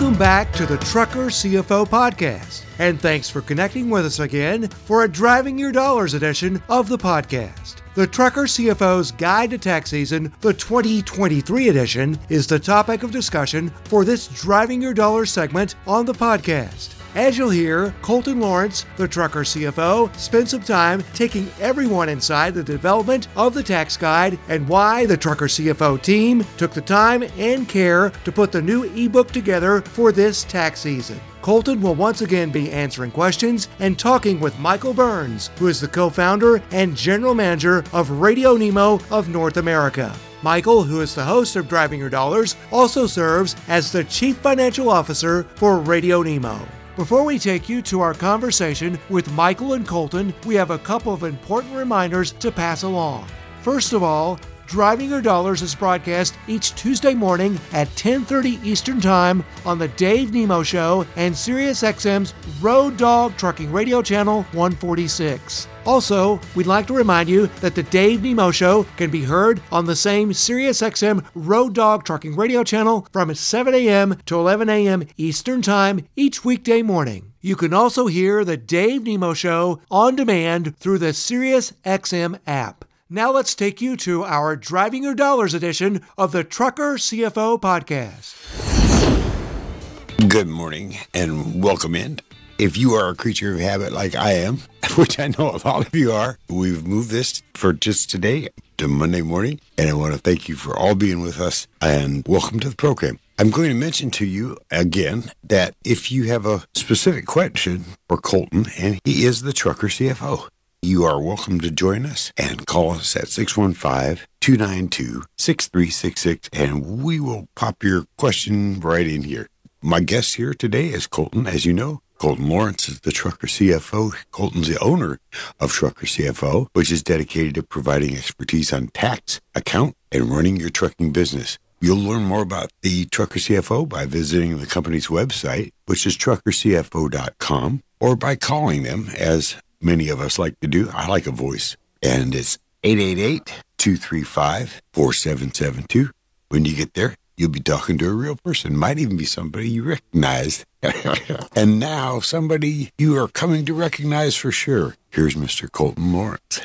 Welcome back to the Trucker CFO podcast. And thanks for connecting with us again for a Driving Your Dollars edition of the podcast. The Trucker CFO's Guide to Tax Season, the 2023 edition, is the topic of discussion for this Driving Your Dollars segment on the podcast. As you'll hear, Colton Lawrence, the trucker CFO, spent some time taking everyone inside the development of the tax guide and why the trucker CFO team took the time and care to put the new ebook together for this tax season. Colton will once again be answering questions and talking with Michael Burns, who is the co founder and general manager of Radio Nemo of North America. Michael, who is the host of Driving Your Dollars, also serves as the Chief Financial Officer for Radio Nemo. Before we take you to our conversation with Michael and Colton, we have a couple of important reminders to pass along. First of all, Driving Your Dollars is broadcast each Tuesday morning at 10:30 Eastern Time on the Dave Nemo Show and SiriusXM's Road Dog Trucking Radio Channel 146. Also, we'd like to remind you that the Dave Nemo Show can be heard on the same SiriusXM Road Dog Trucking Radio channel from 7 a.m. to 11 a.m. Eastern Time each weekday morning. You can also hear the Dave Nemo Show on demand through the SiriusXM app. Now let's take you to our Driving Your Dollars edition of the Trucker CFO podcast. Good morning and welcome in. If you are a creature of habit like I am, which I know a lot of you are, we've moved this for just today to Monday morning. And I want to thank you for all being with us and welcome to the program. I'm going to mention to you again that if you have a specific question for Colton, and he is the trucker CFO, you are welcome to join us and call us at 615 292 6366, and we will pop your question right in here. My guest here today is Colton, as you know. Colton Lawrence is the Trucker CFO. Colton's the owner of Trucker CFO, which is dedicated to providing expertise on tax, account, and running your trucking business. You'll learn more about the Trucker CFO by visiting the company's website, which is truckercfo.com, or by calling them, as many of us like to do. I like a voice, and it's 888 235 4772. When you get there, you'll be talking to a real person. Might even be somebody you recognize. and now, somebody you are coming to recognize for sure. Here's Mr. Colton Lawrence.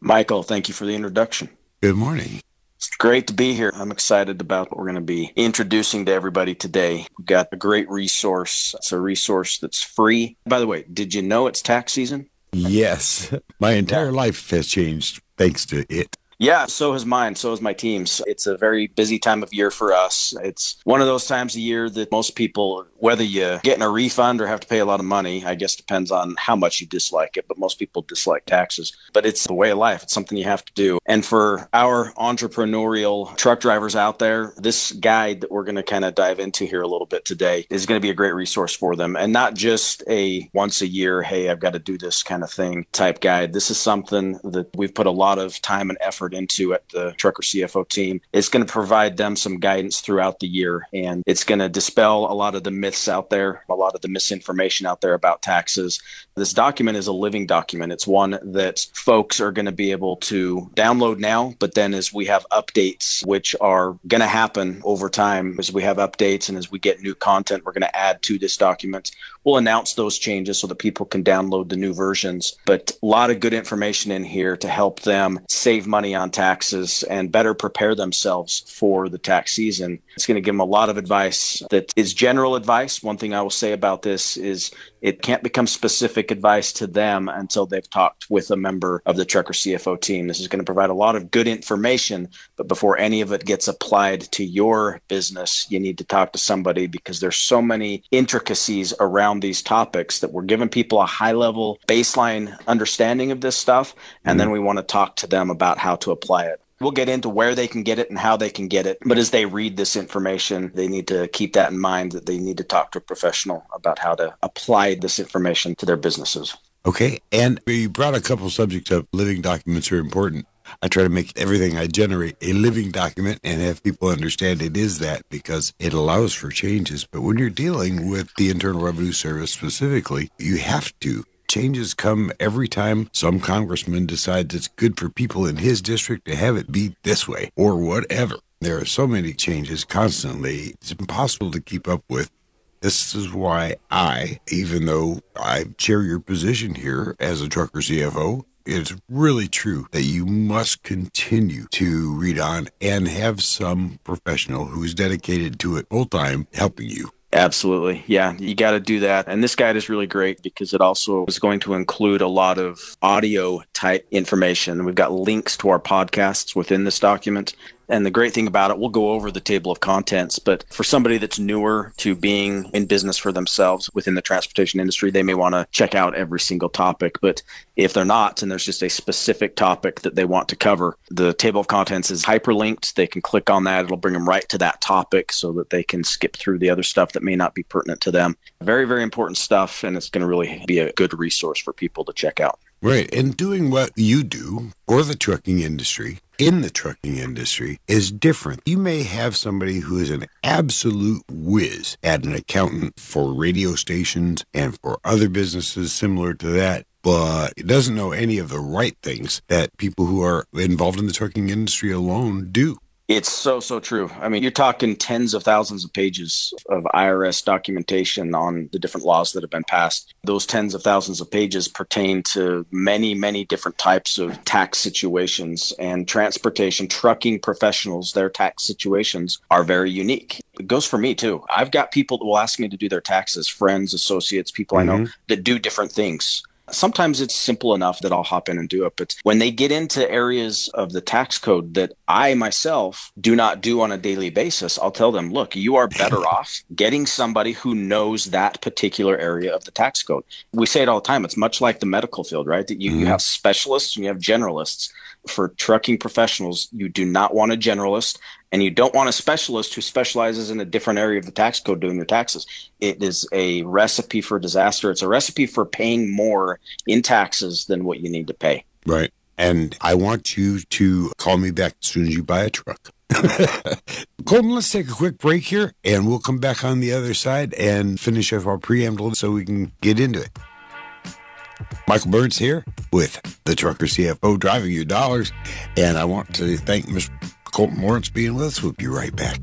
Michael, thank you for the introduction. Good morning. It's great to be here. I'm excited about what we're going to be introducing to everybody today. We've got a great resource. It's a resource that's free. By the way, did you know it's tax season? Yes. My entire life has changed thanks to it. Yeah, so has mine. So has my team's. It's a very busy time of year for us. It's one of those times a year that most people, whether you're getting a refund or have to pay a lot of money, I guess depends on how much you dislike it. But most people dislike taxes. But it's the way of life. It's something you have to do. And for our entrepreneurial truck drivers out there, this guide that we're going to kind of dive into here a little bit today is going to be a great resource for them. And not just a once a year, hey, I've got to do this kind of thing type guide. This is something that we've put a lot of time and effort into at the Trucker CFO team. It's going to provide them some guidance throughout the year and it's going to dispel a lot of the myths out there, a lot of the misinformation out there about taxes. This document is a living document. It's one that folks are going to be able to download now, but then as we have updates, which are going to happen over time, as we have updates and as we get new content, we're going to add to this document. We'll announce those changes so that people can download the new versions. But a lot of good information in here to help them save money on taxes and better prepare themselves for the tax season. It's going to give them a lot of advice that is general advice. One thing I will say about this is it can't become specific advice to them until they've talked with a member of the Trucker CFO team. This is going to provide a lot of good information, but before any of it gets applied to your business, you need to talk to somebody because there's so many intricacies around these topics that we're giving people a high level baseline understanding of this stuff. And mm-hmm. then we want to talk to them about how to apply it. We'll get into where they can get it and how they can get it. But as they read this information, they need to keep that in mind that they need to talk to a professional about how to apply this information to their businesses. Okay. And you brought a couple subjects up. Living documents are important. I try to make everything I generate a living document and have people understand it is that because it allows for changes. But when you're dealing with the Internal Revenue Service specifically, you have to changes come every time some congressman decides it's good for people in his district to have it be this way or whatever. There are so many changes constantly, it's impossible to keep up with. This is why I, even though I share your position here as a trucker CFO, it's really true that you must continue to read on and have some professional who's dedicated to it full time helping you. Absolutely. Yeah, you got to do that. And this guide is really great because it also is going to include a lot of audio type information. We've got links to our podcasts within this document. And the great thing about it, we'll go over the table of contents, but for somebody that's newer to being in business for themselves within the transportation industry, they may want to check out every single topic. But if they're not, and there's just a specific topic that they want to cover, the table of contents is hyperlinked. They can click on that, it'll bring them right to that topic so that they can skip through the other stuff that may not be pertinent to them. Very, very important stuff, and it's going to really be a good resource for people to check out. Right. And doing what you do for the trucking industry, in the trucking industry, is different. You may have somebody who is an absolute whiz at an accountant for radio stations and for other businesses similar to that. But it doesn't know any of the right things that people who are involved in the trucking industry alone do. It's so, so true. I mean, you're talking tens of thousands of pages of IRS documentation on the different laws that have been passed. Those tens of thousands of pages pertain to many, many different types of tax situations and transportation, trucking professionals, their tax situations are very unique. It goes for me too. I've got people that will ask me to do their taxes, friends, associates, people mm-hmm. I know that do different things. Sometimes it's simple enough that I'll hop in and do it. But when they get into areas of the tax code that I myself do not do on a daily basis, I'll tell them, look, you are better off getting somebody who knows that particular area of the tax code. We say it all the time. It's much like the medical field, right? That you, mm-hmm. you have specialists and you have generalists for trucking professionals, you do not want a generalist and you don't want a specialist who specializes in a different area of the tax code doing your taxes. It is a recipe for disaster. It's a recipe for paying more in taxes than what you need to pay. Right. And I want you to call me back as soon as you buy a truck. Colton, let's take a quick break here and we'll come back on the other side and finish off our preamble so we can get into it. Michael Burns here with the Trucker CFO driving you dollars. And I want to thank Mr. Colton Lawrence being with us. We'll be right back.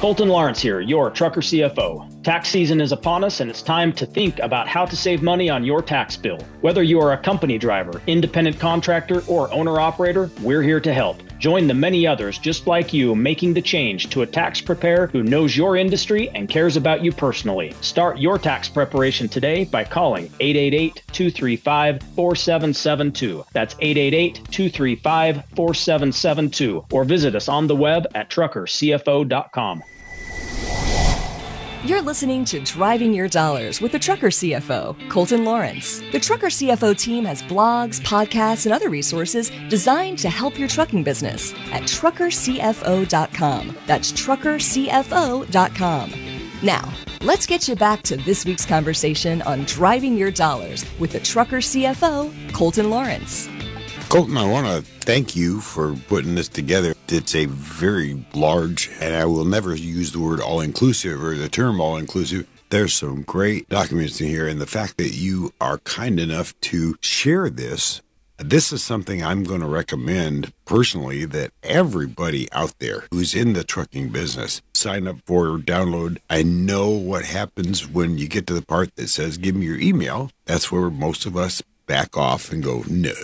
Colton Lawrence here, your trucker CFO. Tax season is upon us, and it's time to think about how to save money on your tax bill. Whether you are a company driver, independent contractor, or owner operator, we're here to help. Join the many others just like you making the change to a tax preparer who knows your industry and cares about you personally. Start your tax preparation today by calling 888 235 4772. That's 888 235 4772. Or visit us on the web at truckercfo.com. You're listening to Driving Your Dollars with the Trucker CFO, Colton Lawrence. The Trucker CFO team has blogs, podcasts, and other resources designed to help your trucking business at truckercfo.com. That's truckercfo.com. Now, let's get you back to this week's conversation on Driving Your Dollars with the Trucker CFO, Colton Lawrence. Colton, I want to thank you for putting this together. It's a very large, and I will never use the word all inclusive or the term all inclusive. There's some great documents in here, and the fact that you are kind enough to share this. This is something I'm going to recommend personally that everybody out there who's in the trucking business sign up for or download. I know what happens when you get to the part that says, Give me your email. That's where most of us back off and go, no.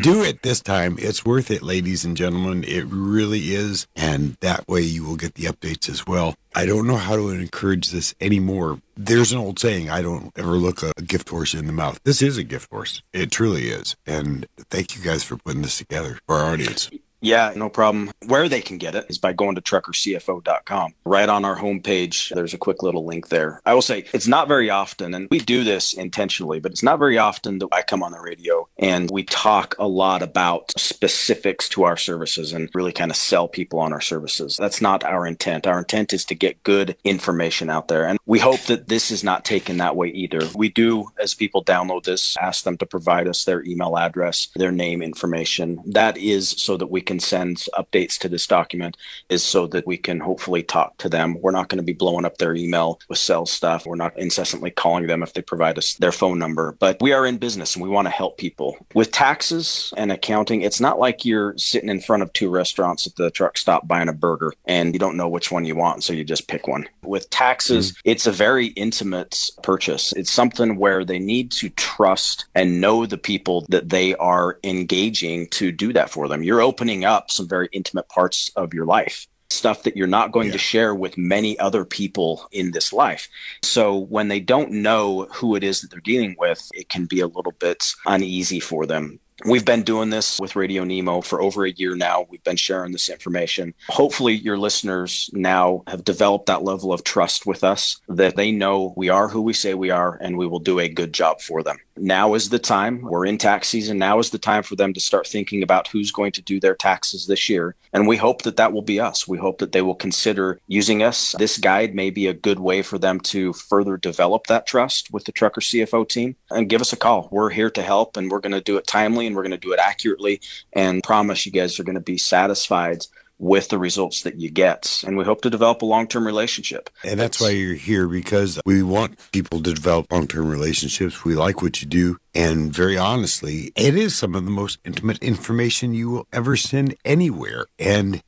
Do it this time. It's worth it, ladies and gentlemen. It really is. And that way you will get the updates as well. I don't know how to encourage this anymore. There's an old saying, I don't ever look a gift horse in the mouth. This is a gift horse. It truly is. And thank you guys for putting this together for our audience. Yeah, no problem. Where they can get it is by going to truckercfo.com. Right on our homepage, there's a quick little link there. I will say it's not very often, and we do this intentionally, but it's not very often that I come on the radio and we talk a lot about specifics to our services and really kind of sell people on our services. That's not our intent. Our intent is to get good information out there. And we hope that this is not taken that way either. We do, as people download this, ask them to provide us their email address, their name information. That is so that we can send updates to this document is so that we can hopefully talk to them. We're not going to be blowing up their email with sales stuff. We're not incessantly calling them if they provide us their phone number, but we are in business and we want to help people. With taxes and accounting, it's not like you're sitting in front of two restaurants at the truck stop buying a burger and you don't know which one you want, so you just pick one. With taxes, mm-hmm. it's a very intimate purchase. It's something where they need to trust and know the people that they are engaging to do that for them. You're opening up some very intimate parts of your life stuff that you're not going yeah. to share with many other people in this life. So when they don't know who it is that they're dealing with, it can be a little bit uneasy for them. We've been doing this with Radio Nemo for over a year now. We've been sharing this information. Hopefully, your listeners now have developed that level of trust with us that they know we are who we say we are and we will do a good job for them now is the time. We're in tax season. Now is the time for them to start thinking about who's going to do their taxes this year. And we hope that that will be us. We hope that they will consider using us. This guide may be a good way for them to further develop that trust with the Trucker CFO team and give us a call. We're here to help and we're going to do it timely and we're going to do it accurately and promise you guys are going to be satisfied with the results that you get. And we hope to develop a long term relationship. And that's why you're here because we want people to develop long term relationships. We like what you do. And very honestly, it is some of the most intimate information you will ever send anywhere. And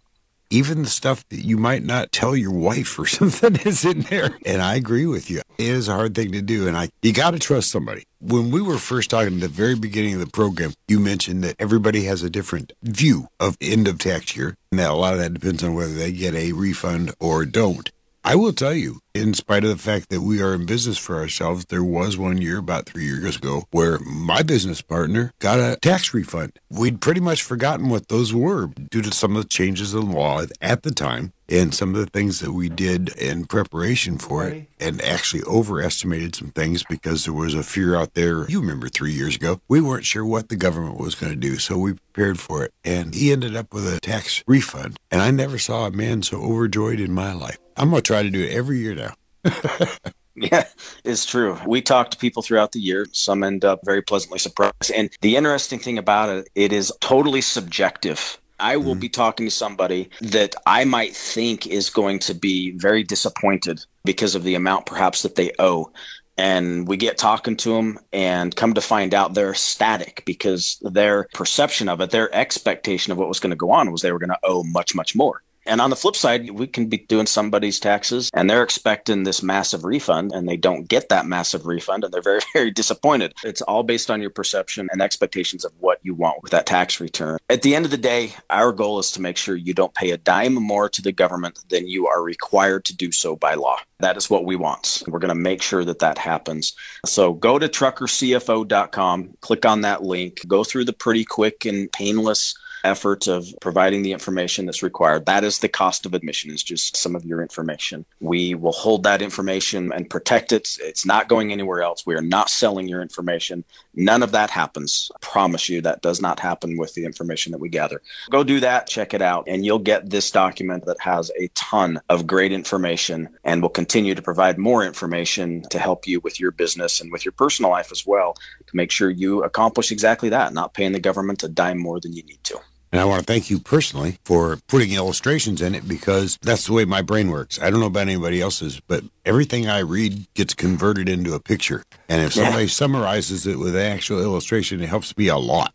even the stuff that you might not tell your wife or something is in there. And I agree with you. It is a hard thing to do. And I, you got to trust somebody. When we were first talking at the very beginning of the program, you mentioned that everybody has a different view of end of tax year. And that a lot of that depends on whether they get a refund or don't. I will tell you, in spite of the fact that we are in business for ourselves, there was one year about three years ago where my business partner got a tax refund. We'd pretty much forgotten what those were due to some of the changes in law at the time and some of the things that we did in preparation for it and actually overestimated some things because there was a fear out there. You remember three years ago, we weren't sure what the government was going to do. So we prepared for it. And he ended up with a tax refund. And I never saw a man so overjoyed in my life. I'm going to try to do it every year now. Yeah, it's true. We talk to people throughout the year. Some end up very pleasantly surprised. And the interesting thing about it, it is totally subjective. I will mm-hmm. be talking to somebody that I might think is going to be very disappointed because of the amount perhaps that they owe. And we get talking to them and come to find out they're static because their perception of it, their expectation of what was going to go on was they were going to owe much, much more. And on the flip side, we can be doing somebody's taxes and they're expecting this massive refund and they don't get that massive refund and they're very, very disappointed. It's all based on your perception and expectations of what you want with that tax return. At the end of the day, our goal is to make sure you don't pay a dime more to the government than you are required to do so by law. That is what we want. We're going to make sure that that happens. So go to truckercfo.com, click on that link, go through the pretty quick and painless effort of providing the information that's required. That is the cost of admission, is just some of your information. We will hold that information and protect it. It's not going anywhere else. We are not selling your information. None of that happens. I promise you that does not happen with the information that we gather. Go do that, check it out, and you'll get this document that has a ton of great information and will continue to provide more information to help you with your business and with your personal life as well to make sure you accomplish exactly that, not paying the government a dime more than you need to. And I want to thank you personally for putting illustrations in it because that's the way my brain works. I don't know about anybody else's, but everything I read gets converted into a picture. And if somebody yeah. summarizes it with an actual illustration, it helps me a lot.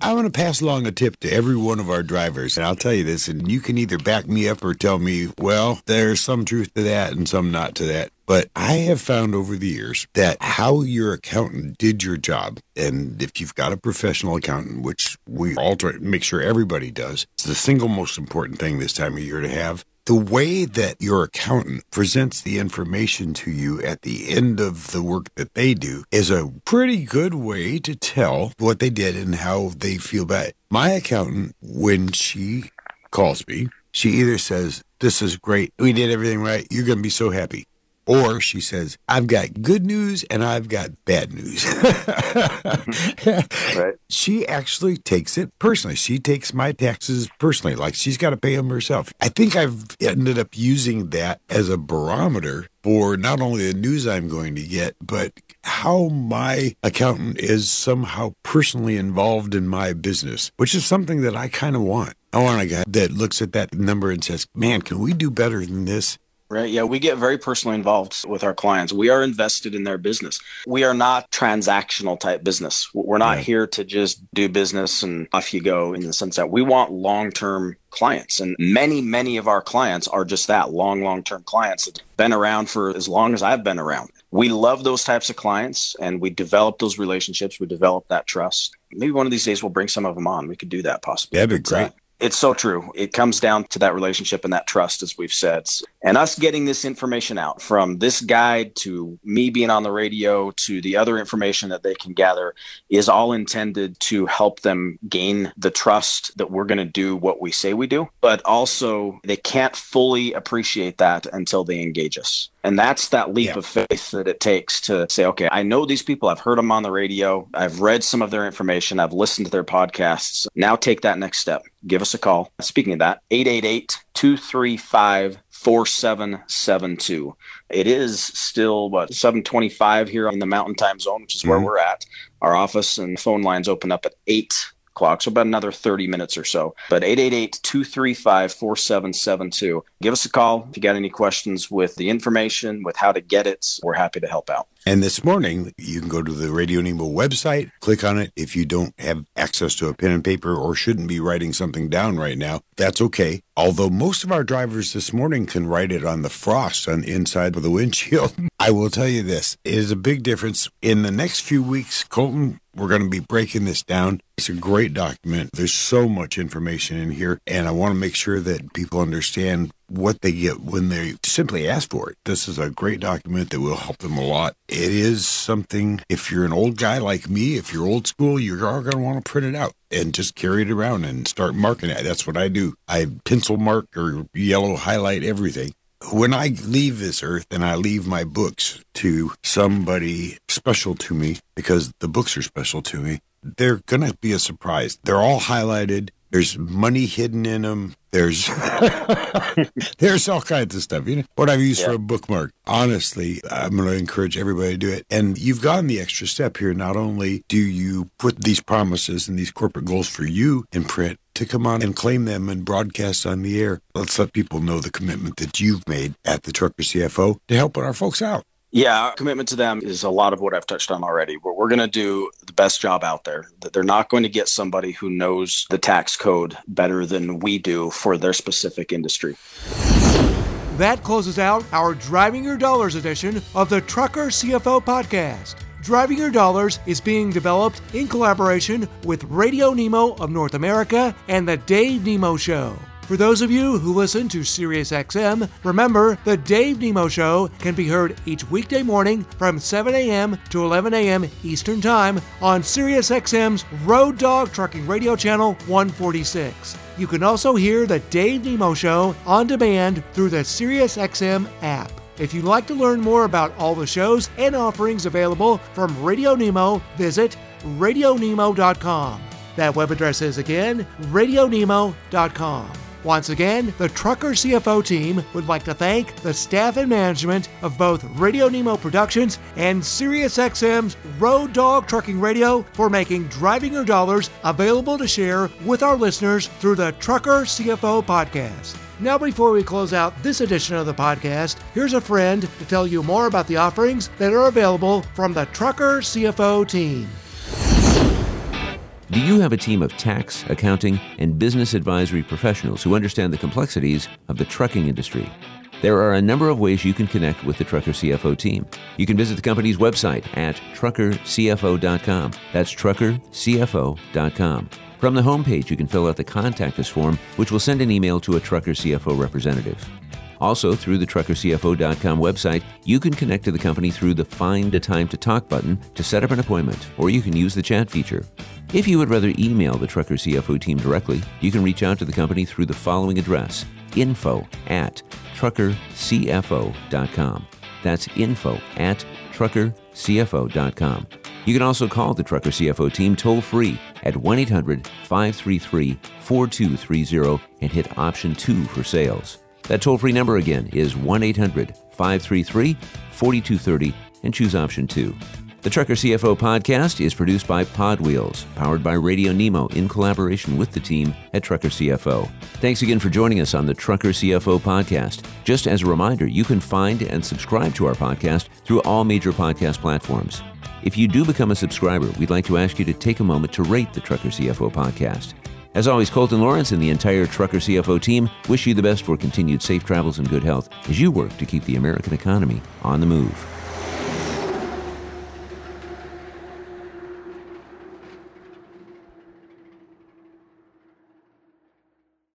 I want to pass along a tip to every one of our drivers. And I'll tell you this, and you can either back me up or tell me, well, there's some truth to that and some not to that. But I have found over the years that how your accountant did your job, and if you've got a professional accountant, which we all try to make sure everybody does, it's the single most important thing this time of year to have. The way that your accountant presents the information to you at the end of the work that they do is a pretty good way to tell what they did and how they feel about it. My accountant, when she calls me, she either says, This is great. We did everything right. You're going to be so happy Or she says, I've got good news and I've got bad news. right. She actually takes it personally. She takes my taxes personally, like she's got to pay them herself. I think I've ended up using that as a barometer for not only the news I'm going to get, but how my accountant is somehow personally involved in my business, which is something that I kind of want. I want a guy that looks at that number and says, man, can we do better than this? Right. Yeah. We get very personally involved with our clients. We are invested in their business. We are not transactional type business. We're not yeah. here to just do business and off you go in the sense that we want long term clients. And many, many of our clients are just that long, long term clients that have been around for as long as I've been around. We love those types of clients and we develop those relationships. We develop that trust. Maybe one of these days we'll bring some of them on. We could do that possibly. That'd be great. It's so true. It comes down to that relationship and that trust, as we've said. And us getting this information out from this guide to me being on the radio to the other information that they can gather is all intended to help them gain the trust that we're going to do what we say we do. But also, they can't fully appreciate that until they engage us. And that's that leap yeah. of faith that it takes to say, okay, I know these people. I've heard them on the radio. I've read some of their information. I've listened to their podcasts. Now take that next step. Give us a call. Speaking of that, 888 235 4772. It is still, what, 725 here in the mountain time zone, which is where mm-hmm. we're at. Our office and phone lines open up at 8 o'clock, so about another 30 minutes or so. But 888-235-4772. Give us a call if you got any questions with the information, with how to get it. We're happy to help out. And this morning, you can go to the Radio Nemo website, click on it. If you don't have access to a pen and paper or shouldn't be writing something down right now, that's okay. Although most of our drivers this morning can write it on the frost on the inside of the windshield. I will tell you this it is a big difference. In the next few weeks, Colton, we're going to be breaking this down. It's a great document. There's so much information in here, and I want to make sure that people understand what they get when they simply ask for it. This is a great document that will help them a lot. It is something, if you're an old guy like me, if you're old school, you are going to want to print it out and just carry it around and start marking it. That's what I do. I pencil mark or yellow highlight everything. When I leave this earth and I leave my books to somebody special to me, because the books are special to me, they're going to be a surprise. They're all highlighted. There's money hidden in them. There's there's all kinds of stuff. You know what I've used yeah. for a bookmark. Honestly, I'm going to encourage everybody to do it. And you've gone the extra step here. Not only do you put these promises and these corporate goals for you in print to come on and claim them and broadcast on the air. Let's let people know the commitment that you've made at the Trucker CFO to helping our folks out. Yeah, our commitment to them is a lot of what I've touched on already. But we're going to do the best job out there. That they're not going to get somebody who knows the tax code better than we do for their specific industry. That closes out our Driving Your Dollars edition of the Trucker CFO podcast. Driving Your Dollars is being developed in collaboration with Radio Nemo of North America and The Dave Nemo Show. For those of you who listen to SiriusXM, remember the Dave Nemo Show can be heard each weekday morning from 7 a.m. to 11 a.m. Eastern Time on SiriusXM's Road Dog Trucking Radio Channel 146. You can also hear the Dave Nemo Show on demand through the SiriusXM app. If you'd like to learn more about all the shows and offerings available from Radio Nemo, visit radionemo.com. That web address is again radionemo.com. Once again, the Trucker CFO team would like to thank the staff and management of both Radio Nemo Productions and SiriusXM's Road Dog Trucking Radio for making Driving Your Dollars available to share with our listeners through the Trucker CFO podcast. Now, before we close out this edition of the podcast, here's a friend to tell you more about the offerings that are available from the Trucker CFO team. Do you have a team of tax, accounting, and business advisory professionals who understand the complexities of the trucking industry? There are a number of ways you can connect with the Trucker CFO team. You can visit the company's website at truckercfo.com. That's truckercfo.com. From the homepage, you can fill out the Contact Us form, which will send an email to a Trucker CFO representative. Also, through the truckercfo.com website, you can connect to the company through the Find a Time to Talk button to set up an appointment, or you can use the chat feature. If you would rather email the Trucker CFO team directly, you can reach out to the company through the following address info at truckercfo.com. That's info at truckercfo.com. You can also call the Trucker CFO team toll free at 1 800 533 4230 and hit option 2 for sales. That toll free number again is 1 800 533 4230 and choose option 2. The Trucker CFO podcast is produced by Pod Wheels, powered by Radio Nemo in collaboration with the team at Trucker CFO. Thanks again for joining us on the Trucker CFO podcast. Just as a reminder, you can find and subscribe to our podcast through all major podcast platforms. If you do become a subscriber, we'd like to ask you to take a moment to rate the Trucker CFO podcast. As always, Colton Lawrence and the entire Trucker CFO team wish you the best for continued safe travels and good health as you work to keep the American economy on the move.